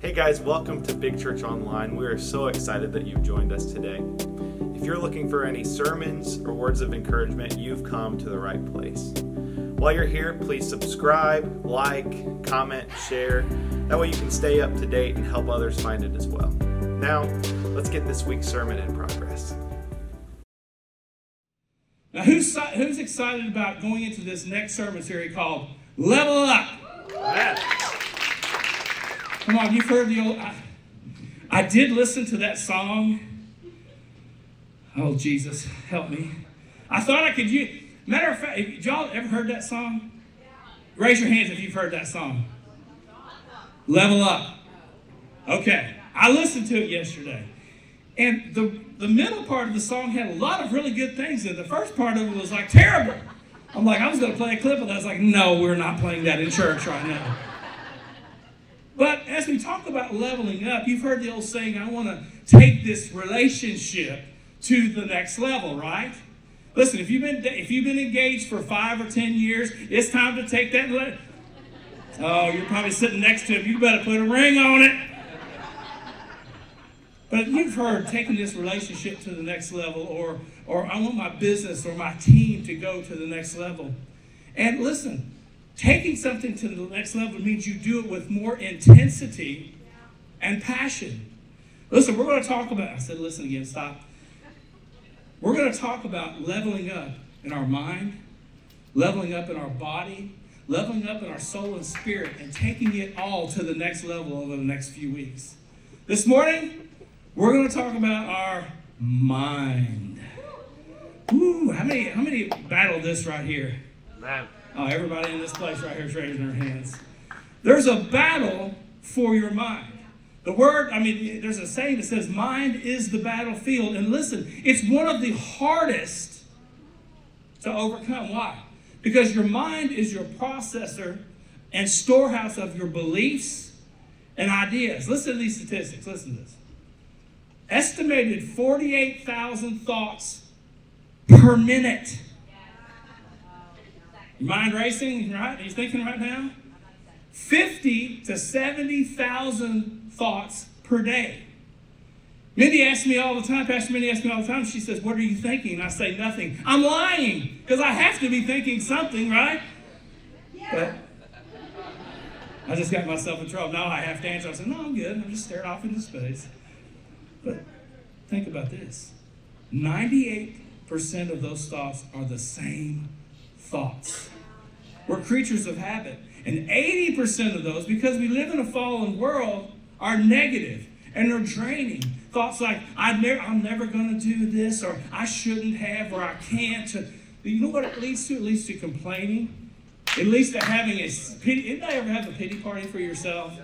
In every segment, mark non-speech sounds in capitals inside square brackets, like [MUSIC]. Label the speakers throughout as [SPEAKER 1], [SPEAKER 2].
[SPEAKER 1] Hey guys, welcome to Big Church Online. We are so excited that you've joined us today. If you're looking for any sermons or words of encouragement, you've come to the right place. While you're here, please subscribe, like, comment, share. That way you can stay up to date and help others find it as well. Now, let's get this week's sermon in progress.
[SPEAKER 2] Now, who's, who's excited about going into this next sermon series called Level Up? Come on, you've heard the old. I, I did listen to that song. Oh, Jesus, help me. I thought I could use. Matter of fact, did y'all ever heard that song? Raise your hands if you've heard that song. Level up. Okay. I listened to it yesterday. And the, the middle part of the song had a lot of really good things. And the first part of it was like terrible. I'm like, I was going to play a clip of that. I was like, no, we're not playing that in church right now. But we talk about leveling up, you've heard the old saying, I want to take this relationship to the next level, right? Listen, if you've been if you've been engaged for five or ten years, it's time to take that. Le- oh, you're probably sitting next to him. You better put a ring on it. But you've heard taking this relationship to the next level, or or I want my business or my team to go to the next level. And listen, Taking something to the next level means you do it with more intensity and passion. Listen, we're going to talk about, I said, listen again, stop. We're going to talk about leveling up in our mind, leveling up in our body, leveling up in our soul and spirit, and taking it all to the next level over the next few weeks. This morning, we're going to talk about our mind. Ooh, how many, how many battled this right here? Man. Oh, everybody in this place right here is raising their hands. There's a battle for your mind. The word, I mean, there's a saying that says, mind is the battlefield. And listen, it's one of the hardest to overcome. Why? Because your mind is your processor and storehouse of your beliefs and ideas. Listen to these statistics. Listen to this. Estimated 48,000 thoughts per minute. Mind racing, right? He's thinking right now? 50 to 70,000 thoughts per day. Mindy asks me all the time, Pastor Mindy asks me all the time, she says, What are you thinking? And I say, Nothing. I'm lying because I have to be thinking something, right? Yeah. But I just got myself in trouble. Now I have to answer. I said, No, I'm good. I'm just staring off into space. But think about this 98% of those thoughts are the same thoughts. We're creatures of habit. And 80% of those, because we live in a fallen world, are negative and they're draining. Thoughts like, I'm never, I'm never going to do this, or I shouldn't have, or I can't. You know what it leads to? It leads to complaining. It leads to having a pity. Anybody ever have a pity party for yourself?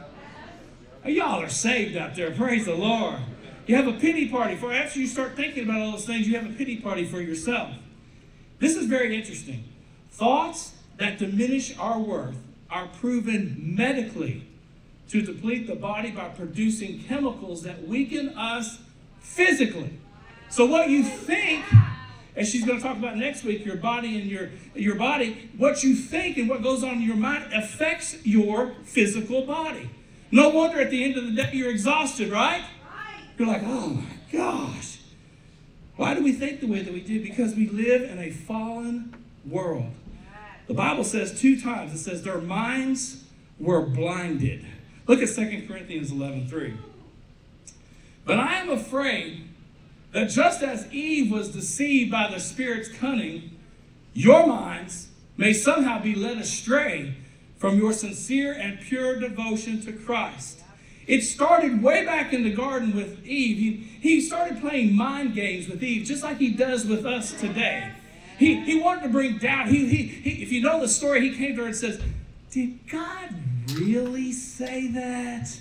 [SPEAKER 2] Oh, y'all are saved out there. Praise the Lord. You have a pity party for after you start thinking about all those things, you have a pity party for yourself. This is very interesting. Thoughts that diminish our worth are proven medically to deplete the body by producing chemicals that weaken us physically. So what you think, as she's going to talk about next week, your body and your your body, what you think and what goes on in your mind affects your physical body. No wonder at the end of the day you're exhausted, right? You're like, oh my gosh. Why do we think the way that we do? Because we live in a fallen world. The Bible says two times, it says their minds were blinded. Look at 2 Corinthians 11 3. But I am afraid that just as Eve was deceived by the Spirit's cunning, your minds may somehow be led astray from your sincere and pure devotion to Christ. It started way back in the garden with Eve. He, he started playing mind games with Eve, just like he does with us today. He, he wanted to bring doubt. He, he, he, if you know the story, he came to her and says, Did God really say that?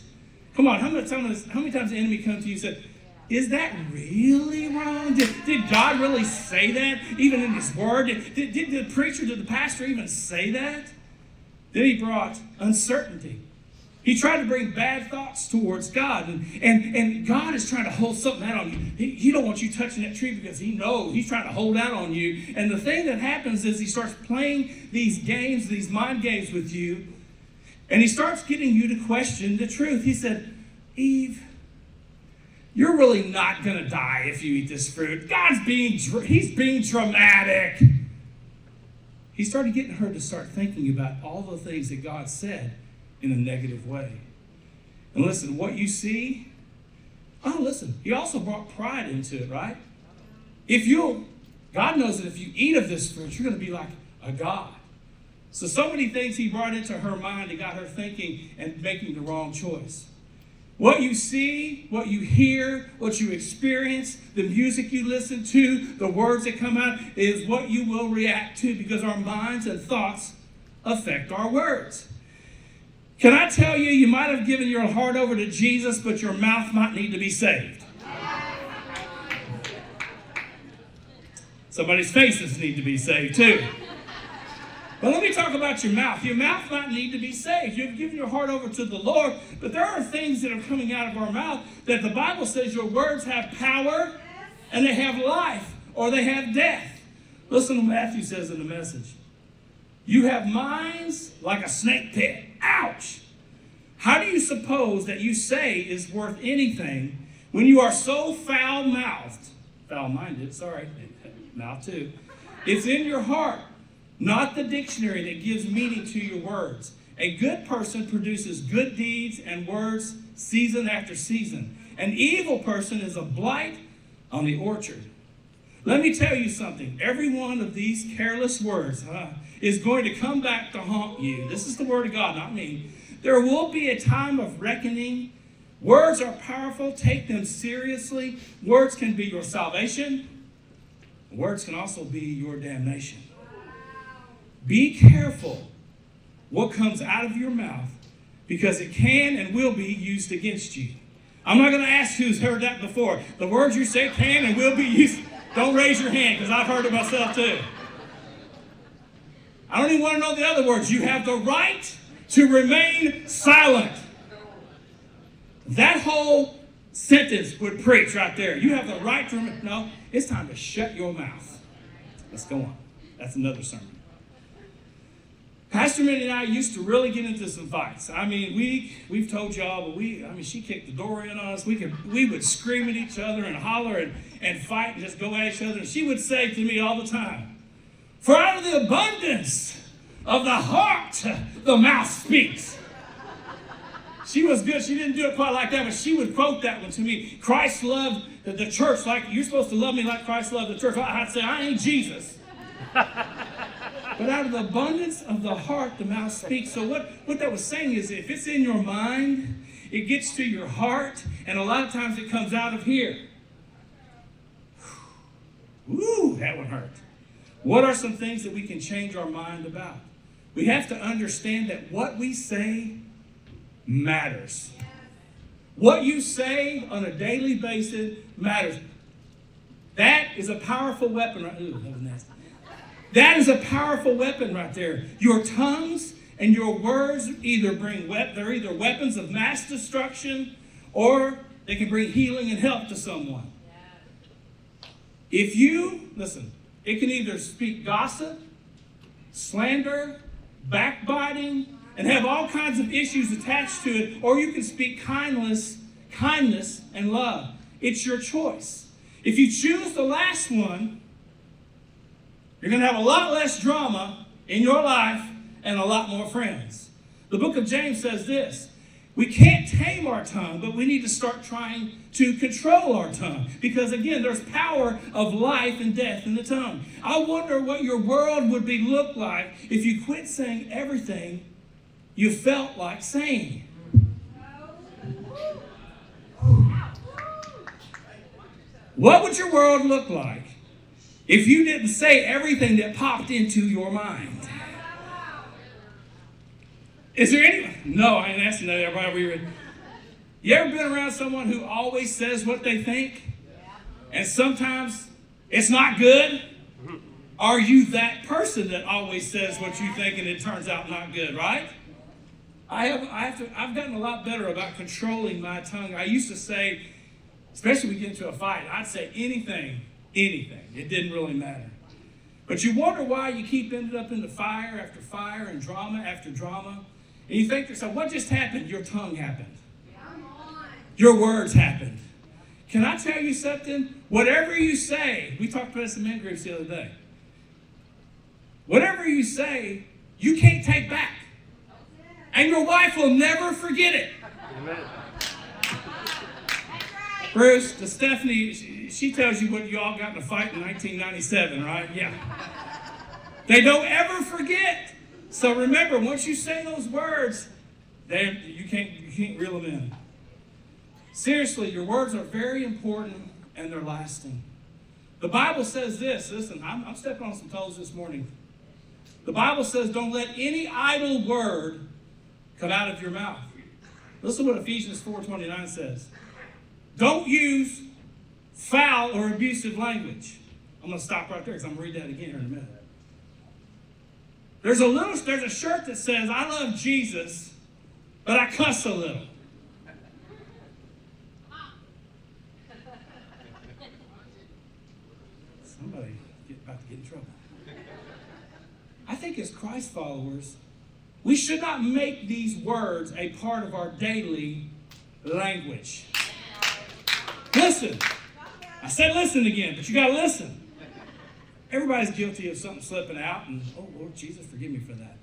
[SPEAKER 2] Come on, how many times, how many times the enemy come to you and said, is that really wrong? Did, did God really say that, even in His Word? Did, did, did the preacher, did the pastor even say that? Then he brought uncertainty. He tried to bring bad thoughts towards God. And, and, and God is trying to hold something out on you. He, he don't want you touching that tree because he knows he's trying to hold out on you. And the thing that happens is he starts playing these games, these mind games with you. And he starts getting you to question the truth. He said, Eve, you're really not going to die if you eat this fruit. God's being, he's being dramatic. He started getting her to start thinking about all the things that God said in a negative way. And listen, what you see, oh, listen, he also brought pride into it, right? If you, God knows that if you eat of this fruit, you're going to be like a God. So, so many things he brought into her mind and got her thinking and making the wrong choice. What you see, what you hear, what you experience, the music you listen to, the words that come out is what you will react to because our minds and thoughts affect our words. Can I tell you, you might have given your heart over to Jesus, but your mouth might need to be saved. Somebody's faces need to be saved too. But let me talk about your mouth. Your mouth might need to be saved. You've given your heart over to the Lord, but there are things that are coming out of our mouth that the Bible says your words have power and they have life or they have death. Listen to what Matthew says in the message. You have minds like a snake pit. Ouch! How do you suppose that you say is worth anything when you are so foul mouthed? Foul minded, sorry, [LAUGHS] mouth too. It's in your heart not the dictionary that gives meaning to your words. A good person produces good deeds and words season after season. An evil person is a blight on the orchard. Let me tell you something. Every one of these careless words huh, is going to come back to haunt you. This is the word of God, not me. There will be a time of reckoning. Words are powerful. Take them seriously. Words can be your salvation. Words can also be your damnation. Be careful what comes out of your mouth because it can and will be used against you. I'm not going to ask who's heard that before. The words you say can and will be used. Don't raise your hand because I've heard it myself too. I don't even want to know the other words. You have the right to remain silent. That whole sentence would preach right there. You have the right to remain. No, it's time to shut your mouth. Let's go on. That's another sermon. Pastor Mindy and I used to really get into some fights. I mean, we we've told y'all, but we I mean she kicked the door in on us. We could we would scream at each other and holler and, and fight and just go at each other. And she would say to me all the time, For out of the abundance of the heart the mouth speaks. She was good. She didn't do it quite like that, but she would quote that one to me. Christ loved the church like you're supposed to love me like Christ loved the church. I'd say, I ain't Jesus. [LAUGHS] But out of the abundance of the heart, the mouth speaks. So, what, what that was saying is if it's in your mind, it gets to your heart, and a lot of times it comes out of here. Ooh, that one hurt. What are some things that we can change our mind about? We have to understand that what we say matters. What you say on a daily basis matters. That is a powerful weapon. Ooh, that was nasty. That is a powerful weapon right there. Your tongues and your words either bring they're either weapons of mass destruction or they can bring healing and help to someone. If you listen, it can either speak gossip, slander, backbiting, and have all kinds of issues attached to it, or you can speak kindness, kindness and love. It's your choice. If you choose the last one, you're going to have a lot less drama in your life and a lot more friends. The book of James says this we can't tame our tongue, but we need to start trying to control our tongue. Because again, there's power of life and death in the tongue. I wonder what your world would be look like if you quit saying everything you felt like saying. What would your world look like if you didn't say everything that popped into your mind. Is there any? No, I ain't asking that. Everybody, we were. you ever been around someone who always says what they think, and sometimes it's not good? Are you that person that always says what you think and it turns out not good? Right? I have. I have to. I've gotten a lot better about controlling my tongue. I used to say, especially when we get into a fight, I'd say anything anything. It didn't really matter. But you wonder why you keep ended up into fire after fire and drama after drama. And you think to yourself, what just happened? Your tongue happened. your words happened. Can I tell you something? Whatever you say, we talked about this in men groups the other day. Whatever you say, you can't take back. And your wife will never forget it. Amen. Bruce, to Stephanie, she, she tells you what you all got in a fight in 1997, right? Yeah. They don't ever forget. So remember, once you say those words, they, you can't you can't reel them in. Seriously, your words are very important and they're lasting. The Bible says this. Listen, I'm, I'm stepping on some toes this morning. The Bible says, "Don't let any idle word come out of your mouth." Listen to what Ephesians 4:29 says. Don't use foul or abusive language. I'm going to stop right there because I'm going to read that again here in a minute. There's a little, there's a shirt that says, I love Jesus, but I cuss a little. Somebody get, about to get in trouble. I think as Christ followers, we should not make these words a part of our daily language. Listen. I said listen again, but you got to listen. Everybody's guilty of something slipping out, and oh, Lord Jesus, forgive me for that.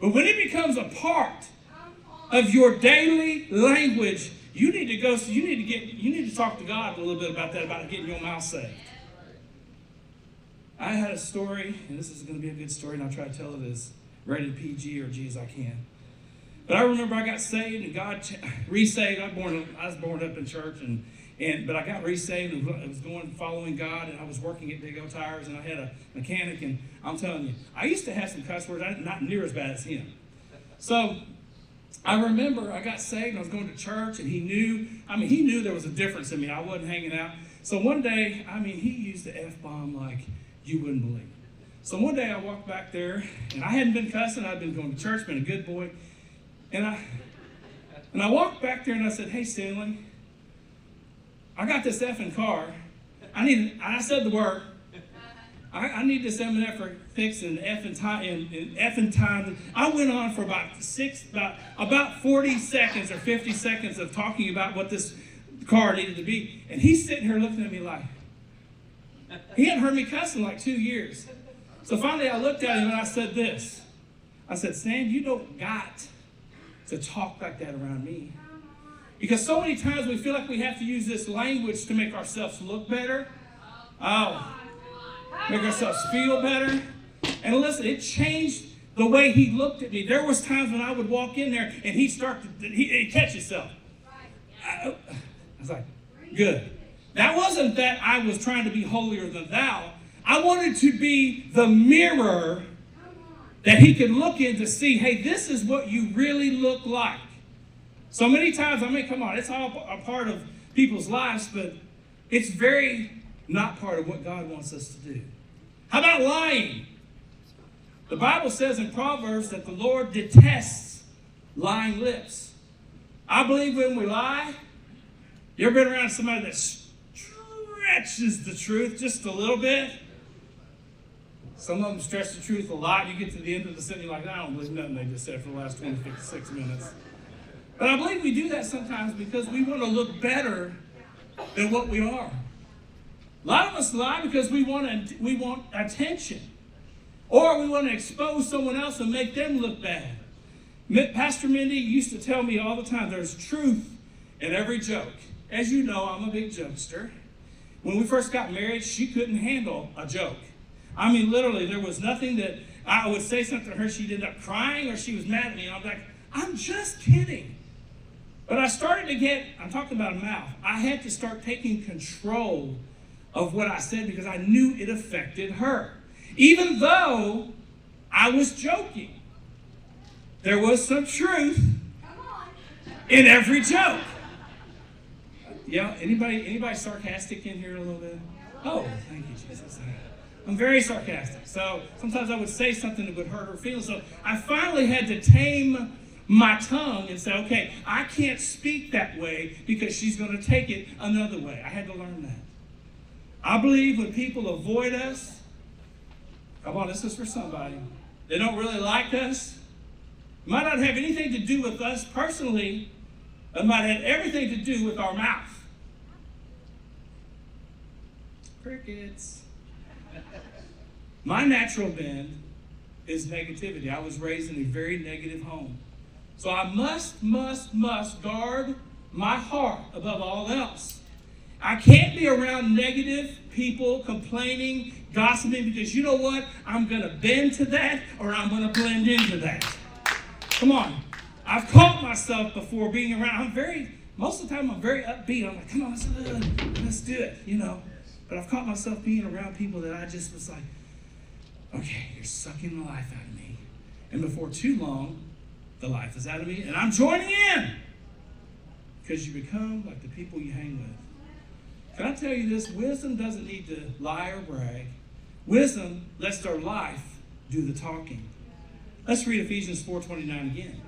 [SPEAKER 2] But when it becomes a part of your daily language, you need to go, so you need to get, you need to talk to God a little bit about that, about getting your mouth saved. I had a story, and this is going to be a good story, and I'll try to tell it as rated PG or G as I can. But I remember I got saved, and God [LAUGHS] resaved. I, born, I was born up in church, and and but I got resaved and I was going following God, and I was working at Big O Tires, and I had a mechanic, and I'm telling you, I used to have some cuss words, not near as bad as him. So I remember I got saved, and I was going to church, and he knew. I mean, he knew there was a difference in me. I wasn't hanging out. So one day, I mean, he used the f bomb like you wouldn't believe. So one day I walked back there, and I hadn't been cussing. I'd been going to church, been a good boy, and I and I walked back there, and I said, "Hey, Stanley." I got this effing car. I need. I said the word. I, I need this M&F fixed in effing time. In effing time. I went on for about six, about about forty seconds or fifty seconds of talking about what this car needed to be, and he's sitting here looking at me like he hadn't heard me cuss in like two years. So finally, I looked at him and I said this. I said, "Sam, you don't got to talk like that around me." Because so many times we feel like we have to use this language to make ourselves look better. Oh, make ourselves feel better. And listen, it changed the way he looked at me. There was times when I would walk in there and he'd start to he, he'd catch himself. I, I was like, good. That wasn't that I was trying to be holier than thou. I wanted to be the mirror that he could look in to see, hey, this is what you really look like. So many times, I mean, come on, it's all a part of people's lives, but it's very not part of what God wants us to do. How about lying? The Bible says in Proverbs that the Lord detests lying lips. I believe when we lie, you ever been around somebody that stretches the truth just a little bit? Some of them stretch the truth a lot. You get to the end of the sentence, you're like, I don't believe nothing they just said for the last 26 minutes. But I believe we do that sometimes because we want to look better than what we are. A lot of us lie because we want, we want attention. Or we want to expose someone else and make them look bad. Pastor Mindy used to tell me all the time there's truth in every joke. As you know, I'm a big jokester. When we first got married, she couldn't handle a joke. I mean, literally, there was nothing that I would say something to her, she'd end up crying or she was mad at me. And I'm like, I'm just kidding. But I started to get, I'm talking about a mouth, I had to start taking control of what I said because I knew it affected her. Even though I was joking, there was some truth in every joke. Yeah, anybody anybody sarcastic in here a little bit? Oh, thank you, Jesus. I'm very sarcastic. So sometimes I would say something that would hurt her feelings. So I finally had to tame my tongue and say, okay, I can't speak that way because she's going to take it another way. I had to learn that. I believe when people avoid us, come on, this is for somebody. They don't really like us. Might not have anything to do with us personally, It might have everything to do with our mouth. Crickets. My natural bend is negativity. I was raised in a very negative home. So I must, must, must guard my heart above all else. I can't be around negative people complaining, gossiping, because you know what? I'm going to bend to that or I'm going to blend into that. Come on. I've caught myself before being around. I'm very, most of the time, I'm very upbeat. I'm like, come on, let's, let's do it, you know. But I've caught myself being around people that I just was like, okay, you're sucking the life out of me. And before too long, the life is out of me, and I'm joining in. Because you become like the people you hang with. Can I tell you this? Wisdom doesn't need to lie or brag. Wisdom lets their life do the talking. Let's read Ephesians 4.29 again.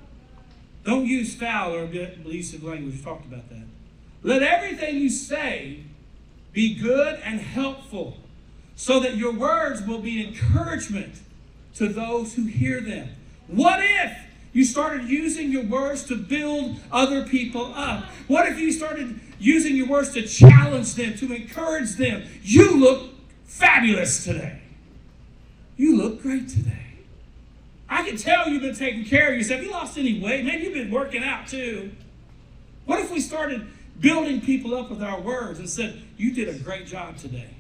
[SPEAKER 2] Don't use foul or abusive language. We talked about that. Let everything you say be good and helpful, so that your words will be encouragement to those who hear them. What if you started using your words to build other people up? What if you started using your words to challenge them, to encourage them? You look fabulous today. You look great today. I can tell you've been taking care of yourself. You lost any weight. man. you've been working out too. What if we started building people up with our words and said, You did a great job today?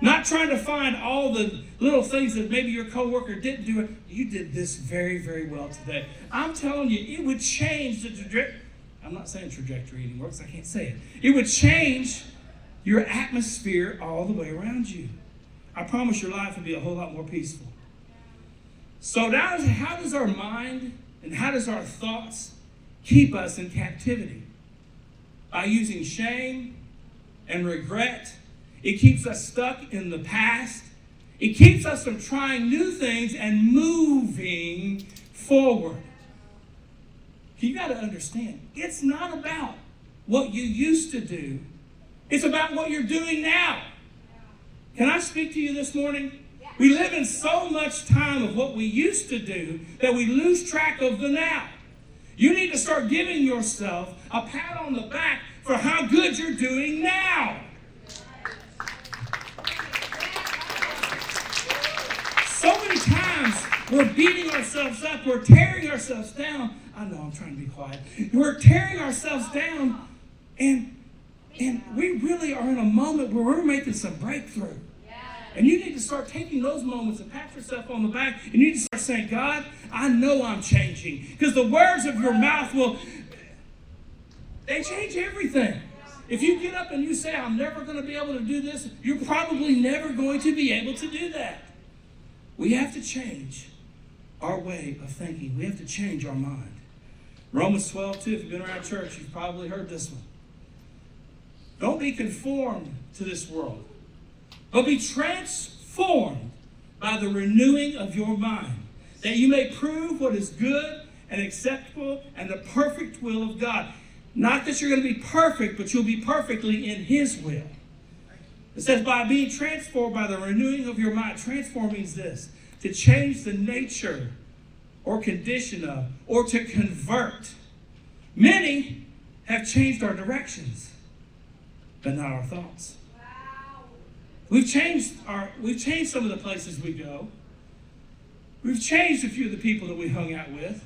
[SPEAKER 2] Not trying to find all the little things that maybe your coworker didn't do. You did this very, very well today. I'm telling you, it would change the trajectory. I'm not saying trajectory anymore because I can't say it. It would change your atmosphere all the way around you. I promise your life would be a whole lot more peaceful. So now, how does our mind and how does our thoughts keep us in captivity? By using shame and regret it keeps us stuck in the past. It keeps us from trying new things and moving forward. You got to understand, it's not about what you used to do, it's about what you're doing now. Can I speak to you this morning? We live in so much time of what we used to do that we lose track of the now. You need to start giving yourself a pat on the back for how good you're doing now. So many times we're beating ourselves up, we're tearing ourselves down. I know I'm trying to be quiet. We're tearing ourselves down, and and we really are in a moment where we're making some breakthrough. And you need to start taking those moments and pat yourself on the back. And you need to start saying, God, I know I'm changing. Because the words of your mouth will, they change everything. If you get up and you say, I'm never going to be able to do this, you're probably never going to be able to do that. We have to change our way of thinking. We have to change our mind. Romans 12, 2, if you've been around church, you've probably heard this one. Don't be conformed to this world, but be transformed by the renewing of your mind, that you may prove what is good and acceptable and the perfect will of God. Not that you're going to be perfect, but you'll be perfectly in His will. It says, by being transformed by the renewing of your mind. Transform means this to change the nature or condition of, or to convert. Many have changed our directions, but not our thoughts. We've changed our we've changed some of the places we go. We've changed a few of the people that we hung out with,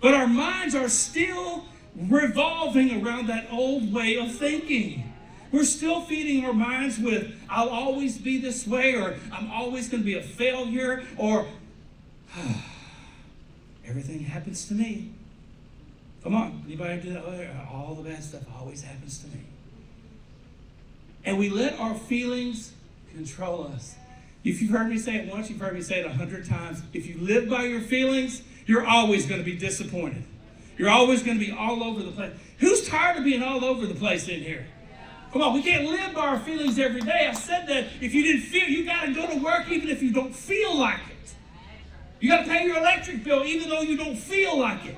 [SPEAKER 2] but our minds are still revolving around that old way of thinking. We're still feeding our minds with, I'll always be this way, or I'm always going to be a failure, or [SIGHS] everything happens to me. Come on, anybody do that? All the bad stuff always happens to me. And we let our feelings control us. If you've heard me say it once, you've heard me say it a hundred times. If you live by your feelings, you're always going to be disappointed. You're always going to be all over the place. Who's tired of being all over the place in here? Come on, we can't live by our feelings every day. I said that if you didn't feel, you got to go to work even if you don't feel like it. You got to pay your electric bill even though you don't feel like it.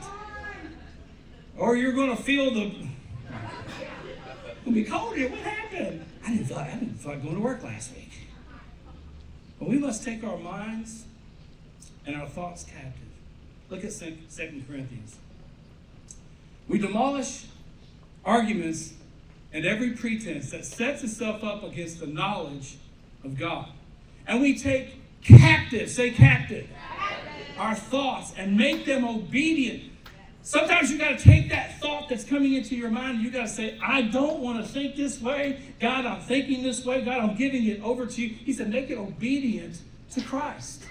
[SPEAKER 2] Or you're going to feel the. It'll be cold here. What happened? I didn't feel like, I didn't feel like going to work last week. But we must take our minds and our thoughts captive. Look at 2 Corinthians. We demolish arguments, and every pretense that sets itself up against the knowledge of God. And we take captive, say captive, our thoughts and make them obedient. Sometimes you got to take that thought that's coming into your mind and you got to say, I don't want to think this way. God, I'm thinking this way. God, I'm giving it over to you. He said, make it obedient to Christ.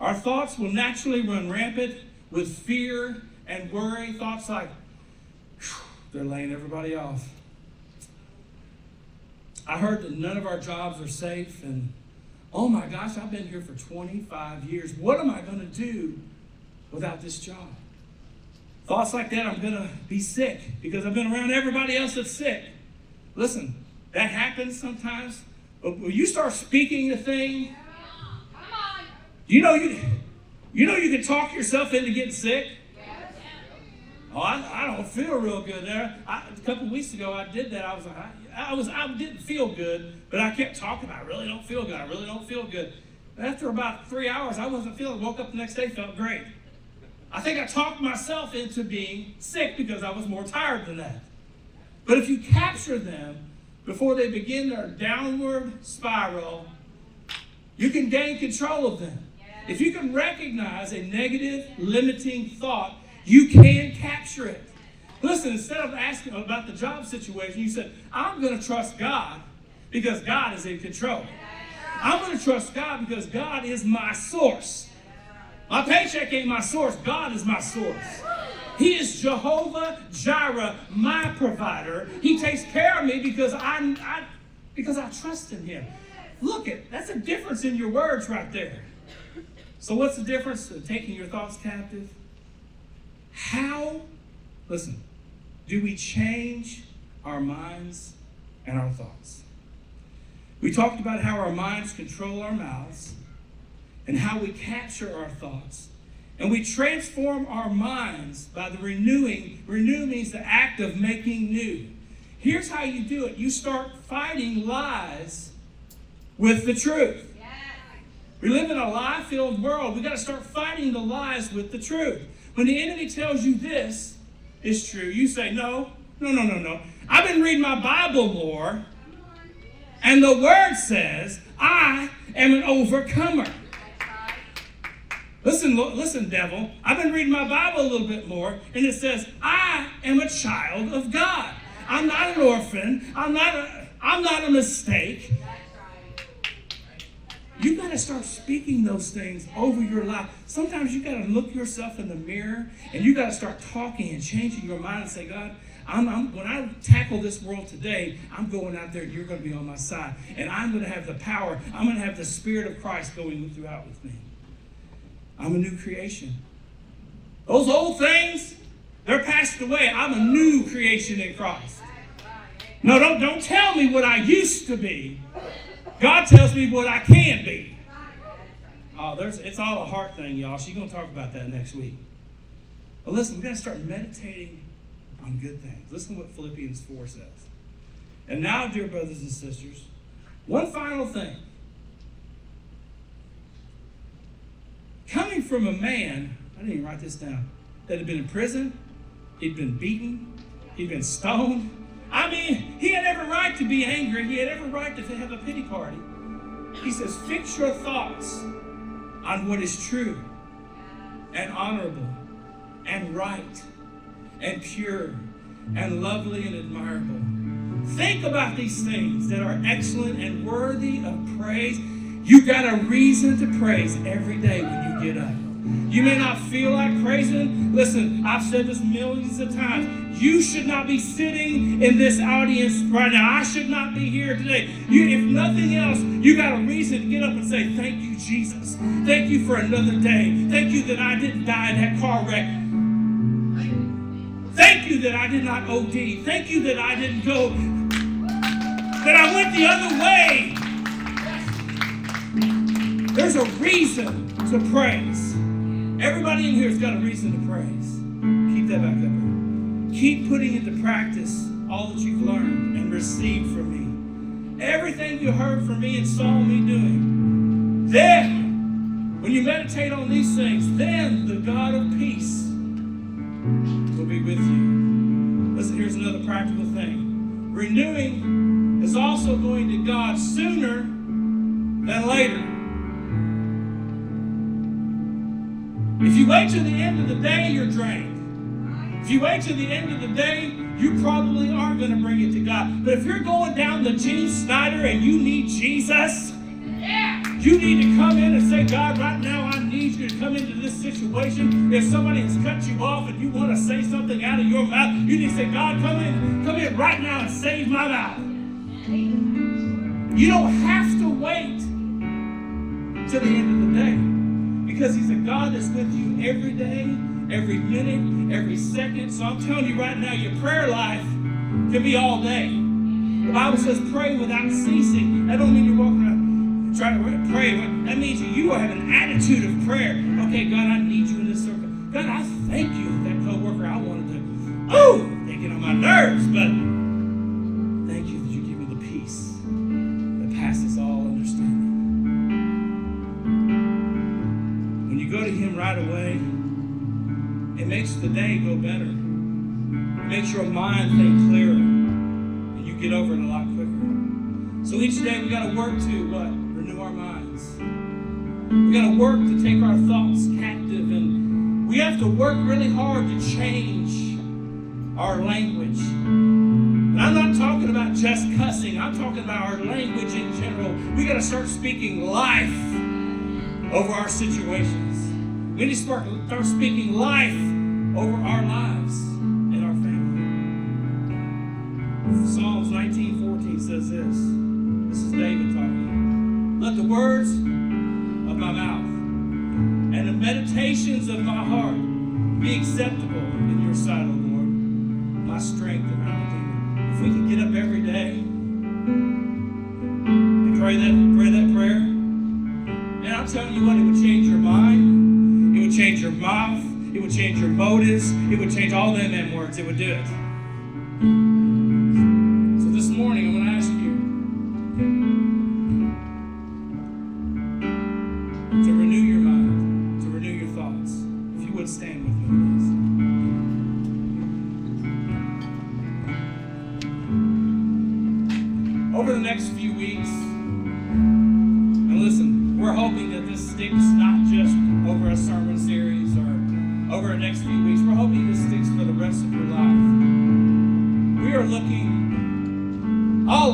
[SPEAKER 2] Our thoughts will naturally run rampant with fear and worry. Thoughts like, they're laying everybody off. I heard that none of our jobs are safe, and oh my gosh, I've been here for 25 years. What am I going to do without this job? Thoughts like that, I'm going to be sick because I've been around everybody else that's sick. Listen, that happens sometimes. But when you start speaking the thing, you know you, you know you can talk yourself into getting sick. Oh, I, I don't feel real good there. I, a couple weeks ago, I did that. I was like, I, I was, I didn't feel good, but I kept talking. I really don't feel good. I really don't feel good. after about three hours, I wasn't feeling. Woke up the next day, felt great. I think I talked myself into being sick because I was more tired than that. But if you capture them before they begin their downward spiral, you can gain control of them. If you can recognize a negative, limiting thought, you can capture it. Listen, instead of asking about the job situation, you said, I'm going to trust God because God is in control. I'm going to trust God because God is my source. My paycheck ain't my source, God is my source. He is Jehovah Jireh, my provider. He takes care of me because I, I because I trust in him. Look at that's a difference in your words right there. So what's the difference in taking your thoughts captive? How, listen, do we change our minds and our thoughts? We talked about how our minds control our mouths and how we capture our thoughts. And we transform our minds by the renewing. Renew means the act of making new. Here's how you do it you start fighting lies with the truth. We live in a lie filled world. We got to start fighting the lies with the truth. When the enemy tells you this is true, you say, no, no, no, no, no. I've been reading my Bible more, and the word says, I am an overcomer. Listen, listen, devil. I've been reading my Bible a little bit more, and it says, I am a child of God. I'm not an orphan. I'm not a, I'm not a mistake. You got to start speaking those things over your life. Sometimes you got to look yourself in the mirror and you got to start talking and changing your mind and say, God, I'm, I'm, when I tackle this world today, I'm going out there and you're going to be on my side. And I'm going to have the power, I'm going to have the Spirit of Christ going throughout with me. I'm a new creation. Those old things, they're passed away. I'm a new creation in Christ. No, don't, don't tell me what I used to be. God tells me what I can be. Oh, there's, it's all a heart thing, y'all. She's going to talk about that next week. But listen, we've got to start meditating on good things. Listen to what Philippians 4 says. And now, dear brothers and sisters, one final thing. Coming from a man, I didn't even write this down, that had been in prison, he'd been beaten, he'd been stoned, I mean, he had every right to be angry. He had every right to have a pity party. He says, fix your thoughts on what is true and honorable and right and pure and lovely and admirable. Think about these things that are excellent and worthy of praise. You got a reason to praise every day when you get up. You may not feel like praising. Listen, I've said this millions of times. You should not be sitting in this audience right now. I should not be here today. You, if nothing else, you got a reason to get up and say, Thank you, Jesus. Thank you for another day. Thank you that I didn't die in that car wreck. Thank you that I did not OD. Thank you that I didn't go, that I went the other way. There's a reason to praise. Everybody in here has got a reason to praise. Keep that back up. Keep putting into practice all that you've learned and received from me. Everything you heard from me and saw me doing. Then, when you meditate on these things, then the God of peace will be with you. Listen, here's another practical thing. Renewing is also going to God sooner than later. Wait till the end of the day, you're drained. If you wait till the end of the day, you probably aren't going to bring it to God. But if you're going down the Gene Snyder and you need Jesus, you need to come in and say, God, right now I need you to come into this situation. If somebody has cut you off and you want to say something out of your mouth, you need to say, God, come in, come in right now and save my mouth. You don't have to wait to the end of the day because He's a God that's with you every day, every minute, every second. So I'm telling you right now, your prayer life can be all day. The Bible says pray without ceasing. That don't mean you're walking around try to pray. That means you have an attitude of prayer. Okay, God, I need you in this circle. God, I thank you that coworker I wanted to. Oh, they get on my nerves, but your mind think clearer, and you get over it a lot quicker. So each day we got to work to what? Renew our minds. We got to work to take our thoughts captive, and we have to work really hard to change our language. And I'm not talking about just cussing, I'm talking about our language in general. We got to start speaking life over our situations. We need to start, start speaking life over our lives says this. This is David talking. Let the words of my mouth and the meditations of my heart be acceptable in your sight, O Lord, my strength and my redeemer. If we can get up every day and pray that, pray that prayer, and I'm telling you what, it would change your mind, it would change your mouth, it would change your motives, it would change all them M words, it would do it. Looking, all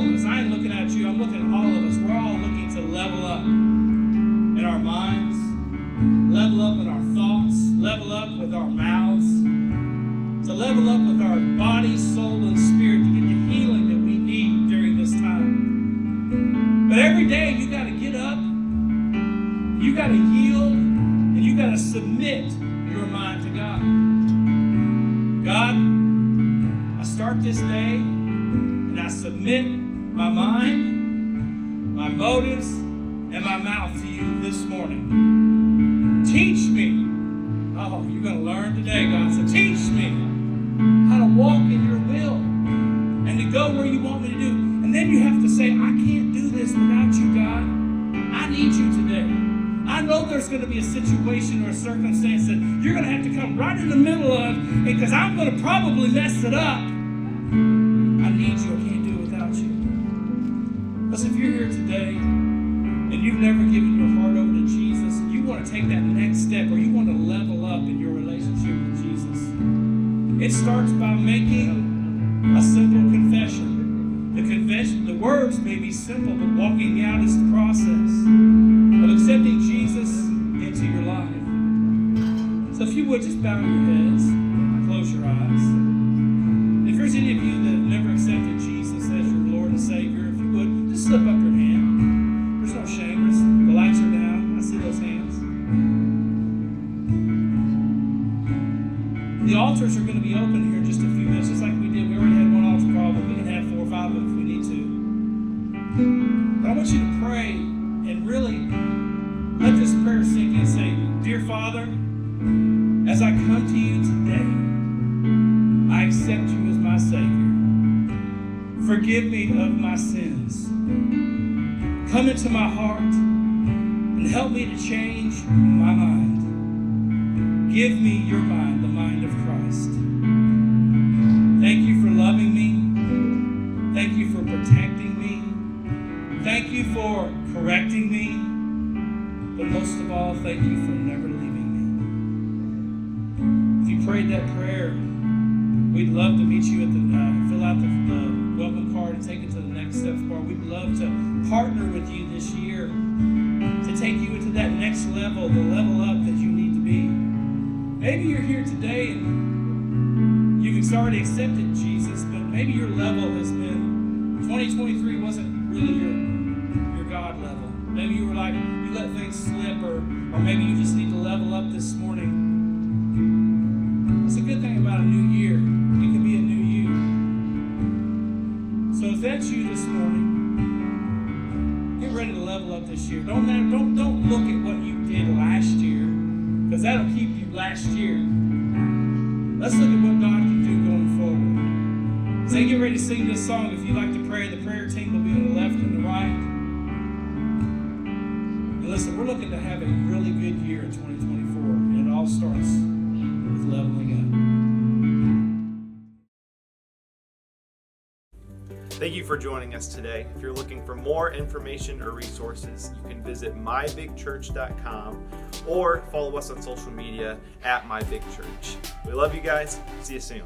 [SPEAKER 2] morning. Teach me. Oh, you're going to learn today, God. So teach me how to walk in your will and to go where you want me to do. And then you have to say, I can't do this without you, God. I need you today. I know there's going to be a situation or a circumstance that you're going to have to come right in the middle of because I'm going to probably mess it up. I need you. I can't do it without you. Because if you're here today and you've never given your heart over want to take that next step or you want to level up in your relationship with Jesus. It starts by making a simple confession. The confession, the words may be simple, but walking out is the process of accepting Jesus into your life. So if you would just bow your heads, to you today, I accept you as my Savior. Forgive me of my sins. Come into my heart and help me to change my mind. Give me your mind, the mind of Christ. Thank you for loving me Thank you for protecting me. Thank you for correcting me. But most of all, thank you for never prayed that prayer, we'd love to meet you at the, uh, fill out the, the welcome card and take it to the next step bar. We'd love to partner with you this year to take you into that next level, the level up that you need to be. Maybe you're here today and you've already accepted Jesus, but maybe your level has been 2023 wasn't really your your God level. Maybe you were like you let things slip, or or maybe you just need to level up this morning. That's a good thing about a new year. It can be a new you. So if that's you this morning, get ready to level up this year. Don't don't don't look at what you did last year, because that'll keep you last year. Let's look at what God can do going forward. As they get ready to sing this song, if you'd like to pray, the prayer team will be on the left and the right. Listen, we're looking to have a really good year in 2024, and it all starts with.
[SPEAKER 1] Thank you for joining us today. If you're looking for more information or resources, you can visit mybigchurch.com or follow us on social media at mybigchurch. We love you guys. See you soon.